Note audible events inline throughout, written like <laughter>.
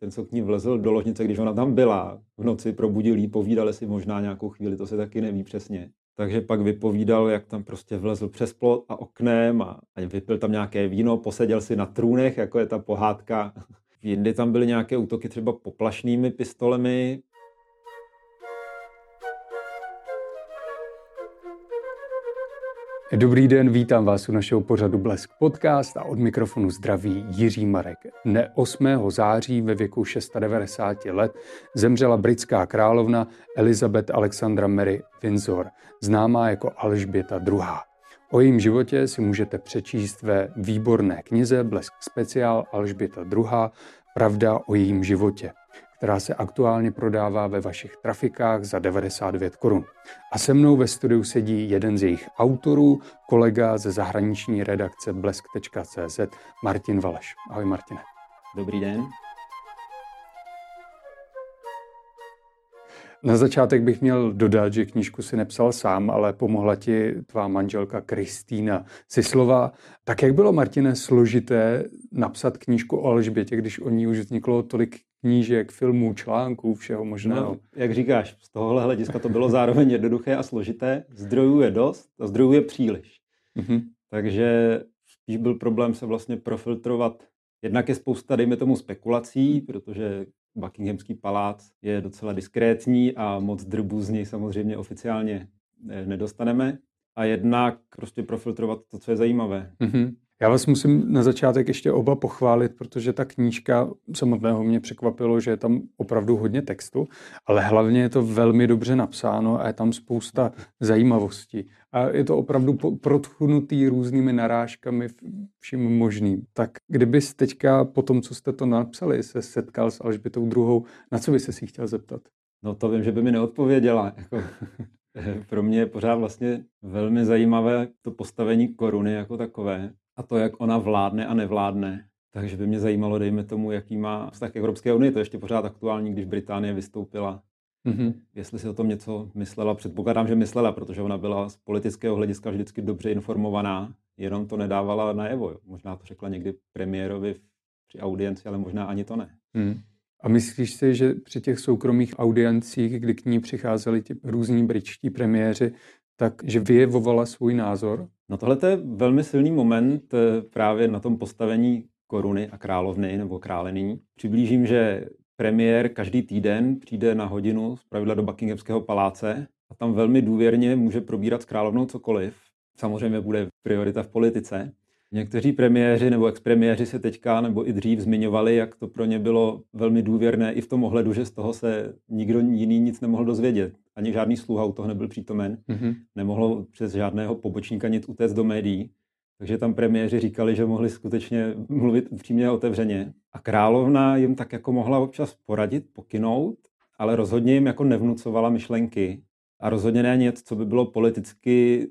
ten, co k ní vlezl do ložnice, když ona tam byla, v noci probudil jí, povídali si možná nějakou chvíli, to se taky neví přesně. Takže pak vypovídal, jak tam prostě vlezl přes plot a oknem a, a vypil tam nějaké víno, poseděl si na trůnech, jako je ta pohádka. <laughs> Jindy tam byly nějaké útoky třeba poplašnými pistolemi, Dobrý den, vítám vás u našeho pořadu Blesk Podcast a od mikrofonu zdraví Jiří Marek. Dne 8. září ve věku 690 let zemřela britská královna Elizabeth Alexandra Mary Windsor, známá jako Alžběta II. O jejím životě si můžete přečíst ve výborné knize Blesk speciál Alžběta II. Pravda o jejím životě která se aktuálně prodává ve vašich trafikách za 99 korun. A se mnou ve studiu sedí jeden z jejich autorů, kolega ze zahraniční redakce blesk.cz, Martin Valeš. Ahoj Martine. Dobrý den. Na začátek bych měl dodat, že knížku si nepsal sám, ale pomohla ti tvá manželka Kristýna Sislová. Tak jak bylo, Martine, složité napsat knížku o Alžbětě, když o ní už vzniklo tolik knížek, filmů, článků, všeho možného? No, jak říkáš, z tohohle hlediska to bylo zároveň jednoduché a složité. Zdrojů je dost a zdrojů je příliš. Mm-hmm. Takže spíš byl problém se vlastně profiltrovat. Jednak je spousta, dejme tomu, spekulací, protože Buckinghamský palác je docela diskrétní a moc drbů z něj samozřejmě oficiálně eh, nedostaneme. A jednak prostě profiltrovat to, co je zajímavé. Mm-hmm. Já vás musím na začátek ještě oba pochválit, protože ta knížka samotného mě překvapilo, že je tam opravdu hodně textu, ale hlavně je to velmi dobře napsáno a je tam spousta zajímavostí. A je to opravdu protchnutý různými narážkami vším možným. Tak kdybys teďka po tom, co jste to napsali, se setkal s Alžbětou druhou, na co by se si chtěl zeptat? No to vím, že by mi neodpověděla. Jako, <laughs> pro mě je pořád vlastně velmi zajímavé to postavení koruny jako takové a to, jak ona vládne a nevládne. Takže by mě zajímalo, dejme tomu, jaký má vztah k Evropské unii. To je ještě pořád aktuální, když Británie vystoupila. Mm-hmm. Jestli si o tom něco myslela, předpokládám, že myslela, protože ona byla z politického hlediska vždycky dobře informovaná, jenom to nedávala najevo. Možná to řekla někdy premiérovi při audienci, ale možná ani to ne. Mm. A myslíš si, že při těch soukromých audiencích, kdy k ní přicházeli ti různí britští premiéři, tak že vyjevovala svůj názor? No tohle je velmi silný moment eh, právě na tom postavení koruny a královny nebo králení. Přiblížím, že premiér každý týden přijde na hodinu z pravidla do Buckinghamského paláce a tam velmi důvěrně může probírat s královnou cokoliv. Samozřejmě bude priorita v politice. Někteří premiéři nebo expremiéři se teďka nebo i dřív zmiňovali, jak to pro ně bylo velmi důvěrné i v tom ohledu, že z toho se nikdo jiný nic nemohl dozvědět. Ani žádný sluha u toho nebyl přítomen. Mm-hmm. Nemohlo přes žádného pobočníka nic utéct do médií. Takže tam premiéři říkali, že mohli skutečně mluvit upřímně a otevřeně. A královna jim tak jako mohla občas poradit, pokynout, ale rozhodně jim jako nevnucovala myšlenky. A rozhodně ne něco, co by bylo politicky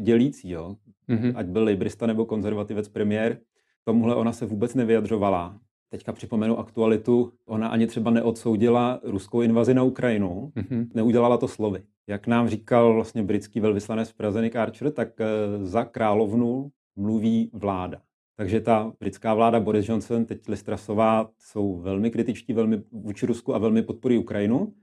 dělící. Jo? Mm-hmm. ať byl librista nebo konzervativec premiér, tomuhle ona se vůbec nevyjadřovala. Teďka připomenu aktualitu, ona ani třeba neodsoudila ruskou invazi na Ukrajinu, mm-hmm. neudělala to slovy. Jak nám říkal vlastně britský velvyslanec v Praze Nick Archer, tak eh, za královnu mluví vláda. Takže ta britská vláda Boris Johnson, teď Listrasová, jsou velmi kritičtí velmi vůči Rusku a velmi podporují Ukrajinu,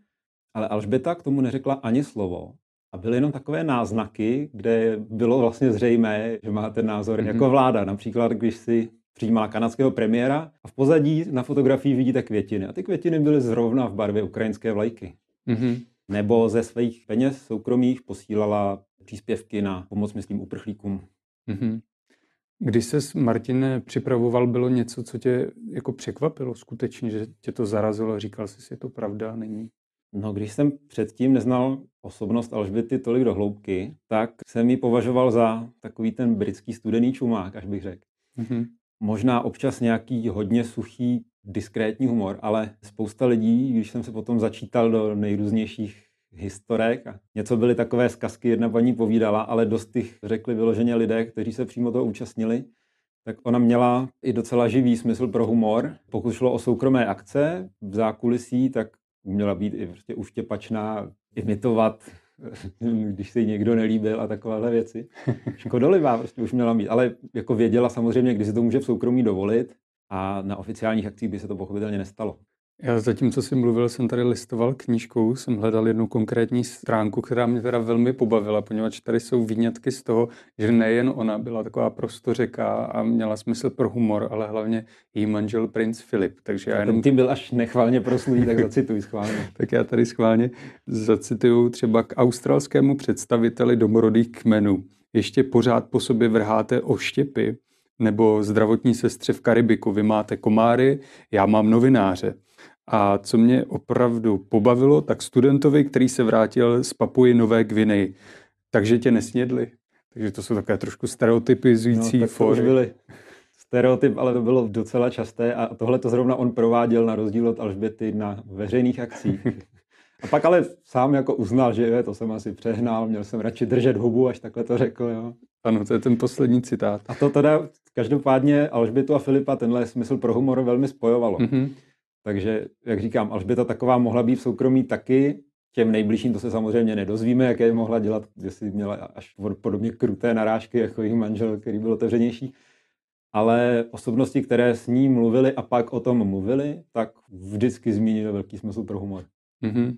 ale Alžbeta k tomu neřekla ani slovo. A byly jenom takové náznaky, kde bylo vlastně zřejmé, že má ten názor mm-hmm. jako vláda. Například, když si přijímala kanadského premiéra a v pozadí na fotografii vidíte květiny. A ty květiny byly zrovna v barvě ukrajinské vlajky. Mm-hmm. Nebo ze svých peněz soukromých posílala příspěvky na pomoc, myslím, uprchlíkům. Mm-hmm. Když se Martin připravoval, bylo něco, co tě jako překvapilo skutečně, že tě to zarazilo, říkal jsi si, je to pravda, není? No, když jsem předtím neznal osobnost Alžběty tolik do hloubky, tak jsem ji považoval za takový ten britský studený čumák, až bych řekl. Mm-hmm. Možná občas nějaký hodně suchý, diskrétní humor, ale spousta lidí, když jsem se potom začítal do nejrůznějších historek a něco byly takové zkazky, jedna paní povídala, ale dost těch řekli vyloženě lidé, kteří se přímo toho účastnili, tak ona měla i docela živý smysl pro humor. Pokud šlo o soukromé akce v zákulisí, tak uměla být i prostě uštěpačná, imitovat, <laughs> když se jí někdo nelíbil a takovéhle věci. Škodolivá prostě už měla mít, ale jako věděla samozřejmě, kdy si to může v soukromí dovolit a na oficiálních akcích by se to pochopitelně nestalo. Já zatím, co jsem mluvil, jsem tady listoval knížkou, jsem hledal jednu konkrétní stránku, která mě teda velmi pobavila, poněvadž tady jsou výňatky z toho, že nejen ona byla taková prostořeka a měla smysl pro humor, ale hlavně její manžel princ Filip. Takže já jenom... Tím byl až nechválně proslulý, tak zacituji schválně. <laughs> tak já tady schválně zacituju třeba k australskému představiteli domorodých kmenů. Ještě pořád po sobě vrháte oštěpy, nebo zdravotní sestře v Karibiku. Vy máte komáry, já mám novináře. A co mě opravdu pobavilo, tak studentovi, který se vrátil z Papuji Nové Gvineji. Takže tě nesnědli. Takže to jsou také trošku stereotypizující no, formy. byly stereotyp, ale to bylo docela časté a tohle to zrovna on prováděl na rozdíl od Alžběty na veřejných akcích. <laughs> A pak ale sám jako uznal, že je, to jsem asi přehnal, měl jsem radši držet hubu, až takhle to řekl. Jo. Ano, to je ten poslední citát. A to teda každopádně Alžbětu a Filipa tenhle smysl pro humor velmi spojovalo. Mm-hmm. Takže, jak říkám, Alžběta taková mohla být v soukromí taky, těm nejbližším to se samozřejmě nedozvíme, jaké mohla dělat, jestli měla až podobně kruté narážky jako její manžel, který byl otevřenější. Ale osobnosti, které s ní mluvili a pak o tom mluvili, tak vždycky zmínili velký smysl pro humor. Mm-hmm.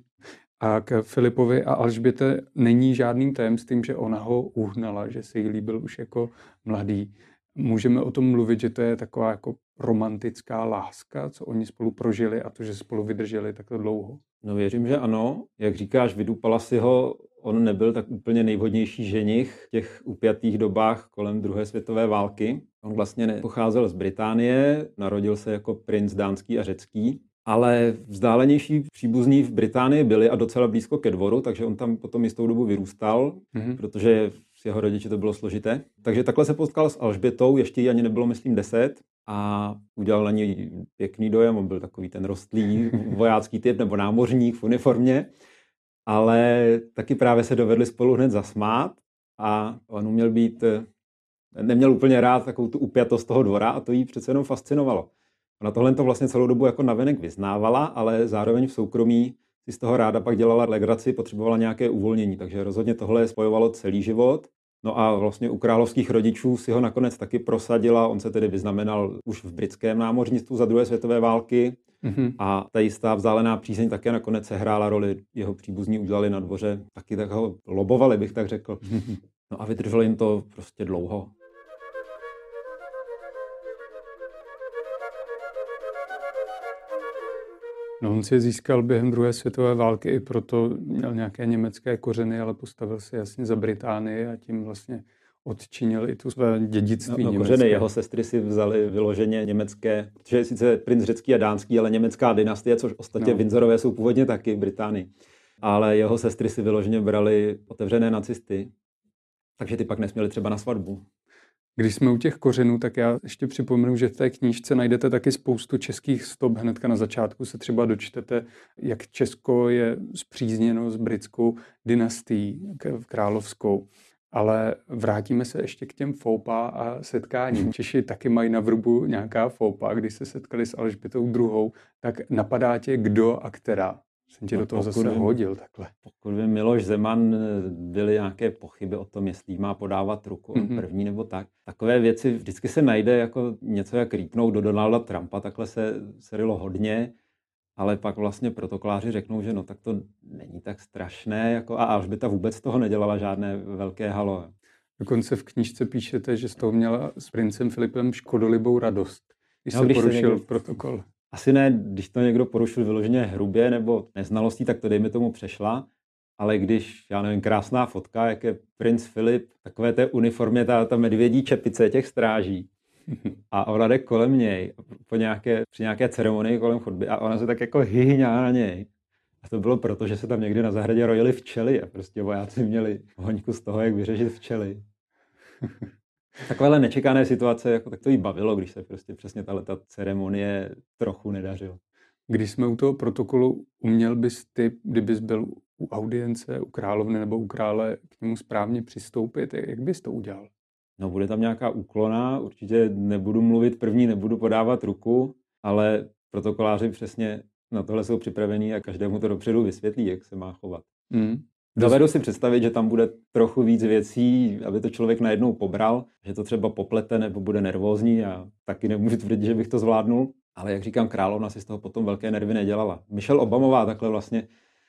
A k Filipovi a Alžběte není žádným tajemstvím, že ona ho uhnala, že se jí líbil už jako mladý. Můžeme o tom mluvit, že to je taková jako romantická láska, co oni spolu prožili a to, že spolu vydrželi takto dlouho? No věřím, že ano. Jak říkáš, vydupala si ho, on nebyl tak úplně nejvhodnější ženich v těch upjatých dobách kolem druhé světové války. On vlastně pocházel z Británie, narodil se jako princ dánský a řecký, ale vzdálenější příbuzní v Británii byli a docela blízko ke dvoru, takže on tam potom jistou dobu vyrůstal, mm-hmm. protože s jeho rodiči to bylo složité. Takže takhle se potkal s Alžbětou, ještě ani nebylo, myslím, deset a udělal na něj pěkný dojem. On byl takový ten rostlý vojácký typ nebo námořník v uniformě, ale taky právě se dovedli spolu hned zasmát a on uměl být, neměl úplně rád takovou tu upjatost toho dvora a to jí přece jenom fascinovalo. Ona tohle to vlastně celou dobu jako navenek vyznávala, ale zároveň v soukromí si z toho ráda pak dělala legraci, potřebovala nějaké uvolnění, takže rozhodně tohle spojovalo celý život. No a vlastně u královských rodičů si ho nakonec taky prosadila. On se tedy vyznamenal už v britském námořnictvu za druhé světové války. Mm-hmm. A ta jistá vzdálená přízeň také nakonec sehrála roli. Jeho příbuzní udělali na dvoře, taky tak ho lobovali, bych tak řekl. Mm-hmm. No a vydrželo jim to prostě dlouho. No on si je získal během druhé světové války, i proto měl nějaké německé kořeny, ale postavil se jasně za Británii a tím vlastně odčinil i tu své dědictví no, no, kořeny jeho sestry si vzali vyloženě německé, protože je sice princ řecký a dánský, ale německá dynastie, což ostatně no. Windsorové jsou původně taky Británii. Ale jeho sestry si vyloženě brali otevřené nacisty, takže ty pak nesměli třeba na svatbu. Když jsme u těch kořenů, tak já ještě připomenu, že v té knížce najdete taky spoustu českých stop. Hnedka na začátku se třeba dočtete, jak Česko je zpřízněno s britskou dynastií královskou. Ale vrátíme se ještě k těm foupa a setkáním. Češi taky mají na vrbu nějaká foupa, když se setkali s Alžbětou druhou, tak napadá tě kdo a která? Jsem tě no, do toho zase vím, hodil takhle. Pokud by Miloš Zeman eh, byly nějaké pochyby o tom, jestli má podávat ruku mm-hmm. první nebo tak, takové věci vždycky se najde jako něco, jak rýpnout do Donalda Trumpa, takhle se, se rylo hodně, ale pak vlastně protokoláři řeknou, že no tak to není tak strašné, jako, a Alžběta vůbec toho nedělala žádné velké halo. Dokonce v knižce píšete, že z toho měla s princem Filipem škodolibou radost, když no, se když porušil se někdo, protokol. Asi ne, když to někdo porušil vyloženě hrubě nebo neznalostí, tak to dejme tomu přešla. Ale když, já nevím, krásná fotka, jak je princ Filip, takové té uniformě, ta, ta medvědí čepice těch stráží. A ona jde kolem něj po nějaké, při nějaké ceremonii kolem chodby a ona se tak jako hyhňá na něj. A to bylo proto, že se tam někdy na zahradě rojili včely a prostě vojáci měli hoňku z toho, jak vyřešit včely. Takovéhle nečekané situace, jako, tak to jí bavilo, když se prostě přesně tahle ta ceremonie trochu nedařila. Když jsme u toho protokolu, uměl bys ty, kdybys byl u audience, u královny nebo u krále k němu správně přistoupit, jak bys to udělal? No bude tam nějaká úklona, určitě nebudu mluvit první, nebudu podávat ruku, ale protokoláři přesně na tohle jsou připravení a každému to dopředu vysvětlí, jak se má chovat. Mm. Dovedu si představit, že tam bude trochu víc věcí, aby to člověk najednou pobral, že to třeba poplete nebo bude nervózní a taky nemůžu tvrdit, že bych to zvládnul. Ale jak říkám, královna si z toho potom velké nervy nedělala. Michelle Obamová takhle vlastně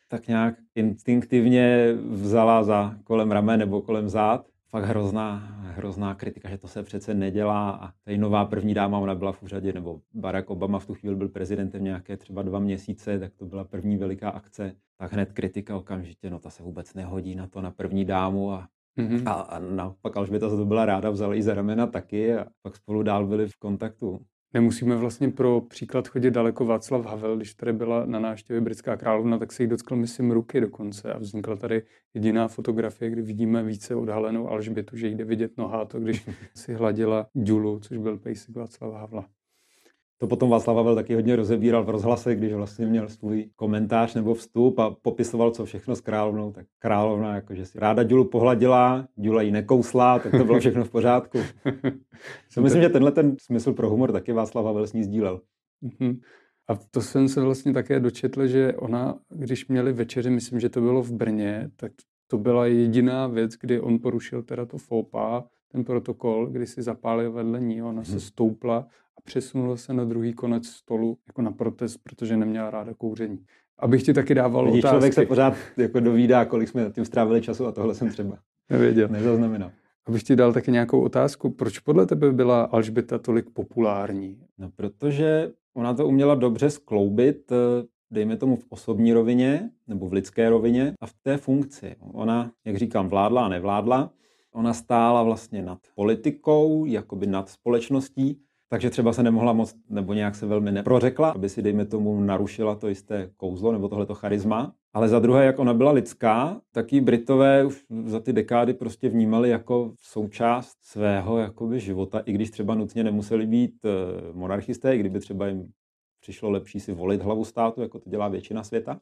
tak nějak instinktivně vzala za kolem rame nebo kolem zád. Fakt hrozná, hrozná kritika, že to se přece nedělá a tady nová první dáma, ona byla v úřadě, nebo Barack Obama v tu chvíli byl prezidentem nějaké třeba dva měsíce, tak to byla první veliká akce. Tak hned kritika okamžitě, no ta se vůbec nehodí na to, na první dámu a Mm-hmm. A, a naopak Alžběta za to byla ráda, vzala jí za ramena taky a pak spolu dál byli v kontaktu. Nemusíme vlastně pro příklad chodit daleko Václav Havel, když tady byla na návštěvě britská královna, tak se jí dotkl, myslím, ruky dokonce a vznikla tady jediná fotografie, kdy vidíme více odhalenou Alžbětu, že jde vidět noha, to když <laughs> si hladila Dulu, což byl pejsek Václava Havla. To potom Václav Havel taky hodně rozebíral v rozhlase, když vlastně měl svůj komentář nebo vstup a popisoval, co všechno s královnou. Tak královna, jakože si ráda Dulu pohladila, Dula ji nekousla, tak to bylo všechno v pořádku. <laughs> Já myslím, že tenhle ten smysl pro humor taky Václav Havel s ní sdílel. Mhm. A to jsem se vlastně také dočetl, že ona, když měli večeři, myslím, že to bylo v Brně, tak to byla jediná věc, kdy on porušil teda to FOPA, ten protokol, kdy si zapálil vedle ní, ona se mhm. stoupla a přesunula se na druhý konec stolu jako na protest, protože neměla ráda kouření. Abych ti taky dával Vidíš, otázky. člověk se pořád jako dovídá, kolik jsme tím strávili času a tohle jsem třeba nevěděl. Nezaznamenal. Abych ti dal taky nějakou otázku. Proč podle tebe byla Alžběta tolik populární? No, protože ona to uměla dobře skloubit, eh, dejme tomu v osobní rovině nebo v lidské rovině a v té funkci. Ona, jak říkám, vládla a nevládla. Ona stála vlastně nad politikou, jakoby nad společností takže třeba se nemohla moc, nebo nějak se velmi neprořekla, aby si, dejme tomu, narušila to jisté kouzlo nebo tohleto charisma. Ale za druhé, jak ona byla lidská, tak ji Britové už za ty dekády prostě vnímali jako součást svého jakoby, života, i když třeba nutně nemuseli být eh, monarchisté, i kdyby třeba jim přišlo lepší si volit hlavu státu, jako to dělá většina světa,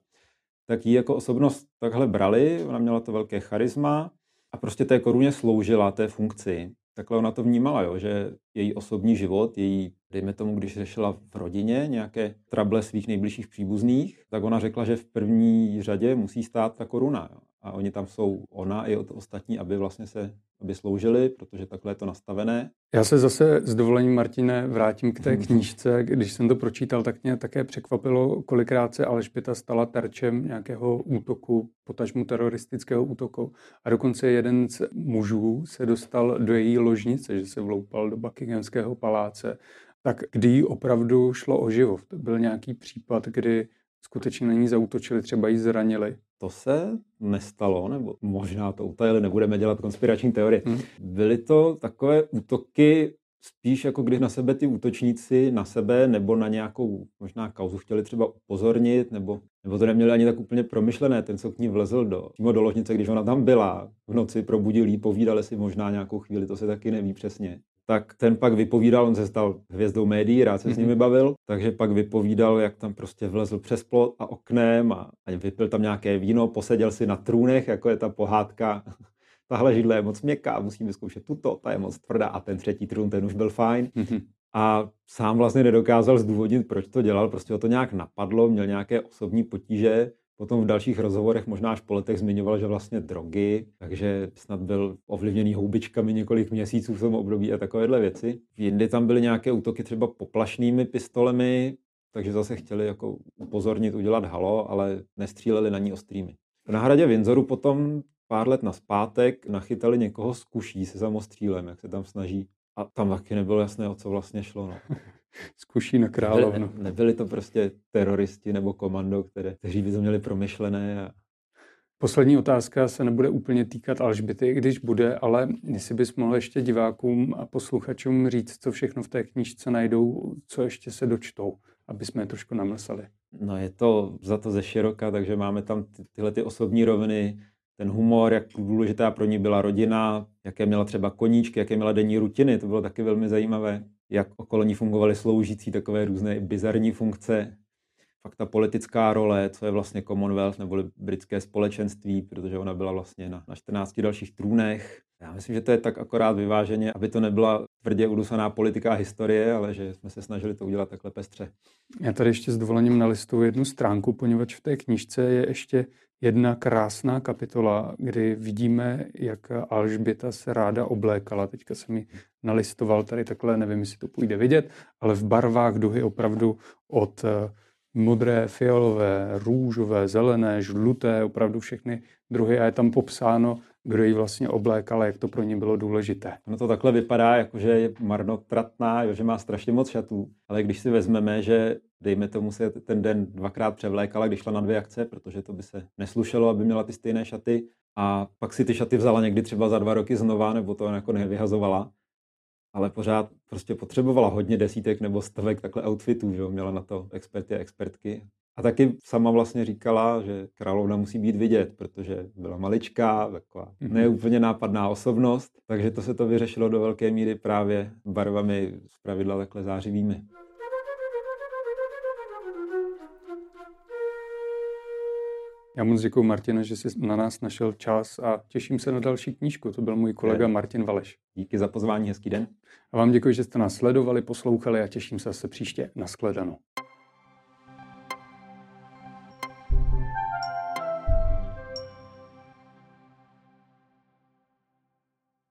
tak ji jako osobnost takhle brali, ona měla to velké charisma a prostě té koruně sloužila, té funkci takhle ona to vnímala, jo, že její osobní život, její, dejme tomu, když řešila v rodině nějaké trable svých nejbližších příbuzných, tak ona řekla, že v první řadě musí stát ta koruna. Jo. A oni tam jsou ona i od ostatní, aby vlastně se aby sloužili, protože takhle je to nastavené. Já se zase s dovolením, Martine, vrátím k té mhm. knížce. Když jsem to pročítal, tak mě také překvapilo, kolikrát se Alžběta stala terčem nějakého útoku, potažmu teroristického útoku. A dokonce jeden z mužů se dostal do její ložnice, že se vloupal do Buckinghamského paláce. Tak kdy jí opravdu šlo o život? To byl nějaký případ, kdy skutečně na ní zautočili, třeba jí zranili. To se nestalo, nebo možná to utajili, nebudeme dělat konspirační teorie. Hmm. Byly to takové útoky spíš jako když na sebe ty útočníci, na sebe nebo na nějakou možná kauzu chtěli třeba upozornit, nebo, nebo to neměli ani tak úplně promyšlené. Ten, co k ní vlezl do, přímo do ložnice, když ona tam byla, v noci probudil jí, povídali si možná nějakou chvíli, to se taky neví přesně tak ten pak vypovídal, on se stal hvězdou médií, rád se mm-hmm. s nimi mhm. bavil, takže pak vypovídal, jak tam prostě vlezl přes plot a oknem a, a vypil tam nějaké víno, poseděl si na trůnech, jako je ta pohádka. <laughs> Tahle židle je moc měkká, musíme zkoušet tuto, ta je moc tvrdá a ten třetí trůn, ten už byl fajn. Mm-hmm. A sám vlastně nedokázal zdůvodnit, proč to dělal, prostě ho to nějak napadlo, měl nějaké osobní potíže, Potom v dalších rozhovorech možná až po letech zmiňoval, že vlastně drogy, takže snad byl ovlivněný houbičkami několik měsíců v tom období a takovéhle věci. Jindy tam byly nějaké útoky třeba poplašnými pistolemi, takže zase chtěli jako upozornit, udělat halo, ale nestříleli na ní ostrými. Na hradě Windsoru potom pár let naspátek nachytali někoho z kuší se samostřílem, jak se tam snaží. A tam taky nebylo jasné, o co vlastně šlo. No. <laughs> <laughs> Zkuší na královnu. Ne, nebyli to prostě teroristi nebo komando, které, kteří by to měli promyšlené. A... Poslední otázka se nebude úplně týkat Alžběty, když bude, ale jestli bys mohl ještě divákům a posluchačům říct, co všechno v té knížce najdou, co ještě se dočtou, aby jsme je trošku namlsali. No je to za to ze široka, takže máme tam ty, tyhle ty osobní roviny, ten humor, jak důležitá pro ní byla rodina, jaké měla třeba koníčky, jaké měla denní rutiny, to bylo taky velmi zajímavé jak okolo ní fungovaly sloužící takové různé bizarní funkce, fakt ta politická role, co je vlastně Commonwealth nebo britské společenství, protože ona byla vlastně na, na 14 dalších trůnech. Já myslím, že to je tak akorát vyváženě, aby to nebyla tvrdě udusaná politika a historie, ale že jsme se snažili to udělat takhle pestře. Já tady ještě s dovolením listu jednu stránku, poněvadž v té knižce je ještě jedna krásná kapitola, kdy vidíme, jak Alžběta se ráda oblékala. Teďka jsem mi nalistoval tady takhle, nevím, jestli to půjde vidět, ale v barvách duhy opravdu od eh, modré, fialové, růžové, zelené, žluté, opravdu všechny druhy a je tam popsáno, kdo ji vlastně oblékal a jak to pro ně bylo důležité. Ono to takhle vypadá, jako že je marnotratná, jo, že má strašně moc šatů, ale když si vezmeme, že dejme tomu se ten den dvakrát převlékala, když šla na dvě akce, protože to by se neslušelo, aby měla ty stejné šaty a pak si ty šaty vzala někdy třeba za dva roky znova, nebo to jako nevyhazovala, ale pořád prostě potřebovala hodně desítek nebo stovek takhle outfitů, že jo? měla na to experty a expertky. A taky sama vlastně říkala, že královna musí být vidět, protože byla maličká, taková mm-hmm. neúplně nápadná osobnost, takže to se to vyřešilo do velké míry právě barvami z pravidla takhle zářivými. Já moc děkuji, Martine, že jsi na nás našel čas a těším se na další knížku. To byl můj kolega je. Martin Valeš. Díky za pozvání, hezký den. A vám děkuji, že jste nás sledovali, poslouchali a těším se zase příště. na Naschledanou.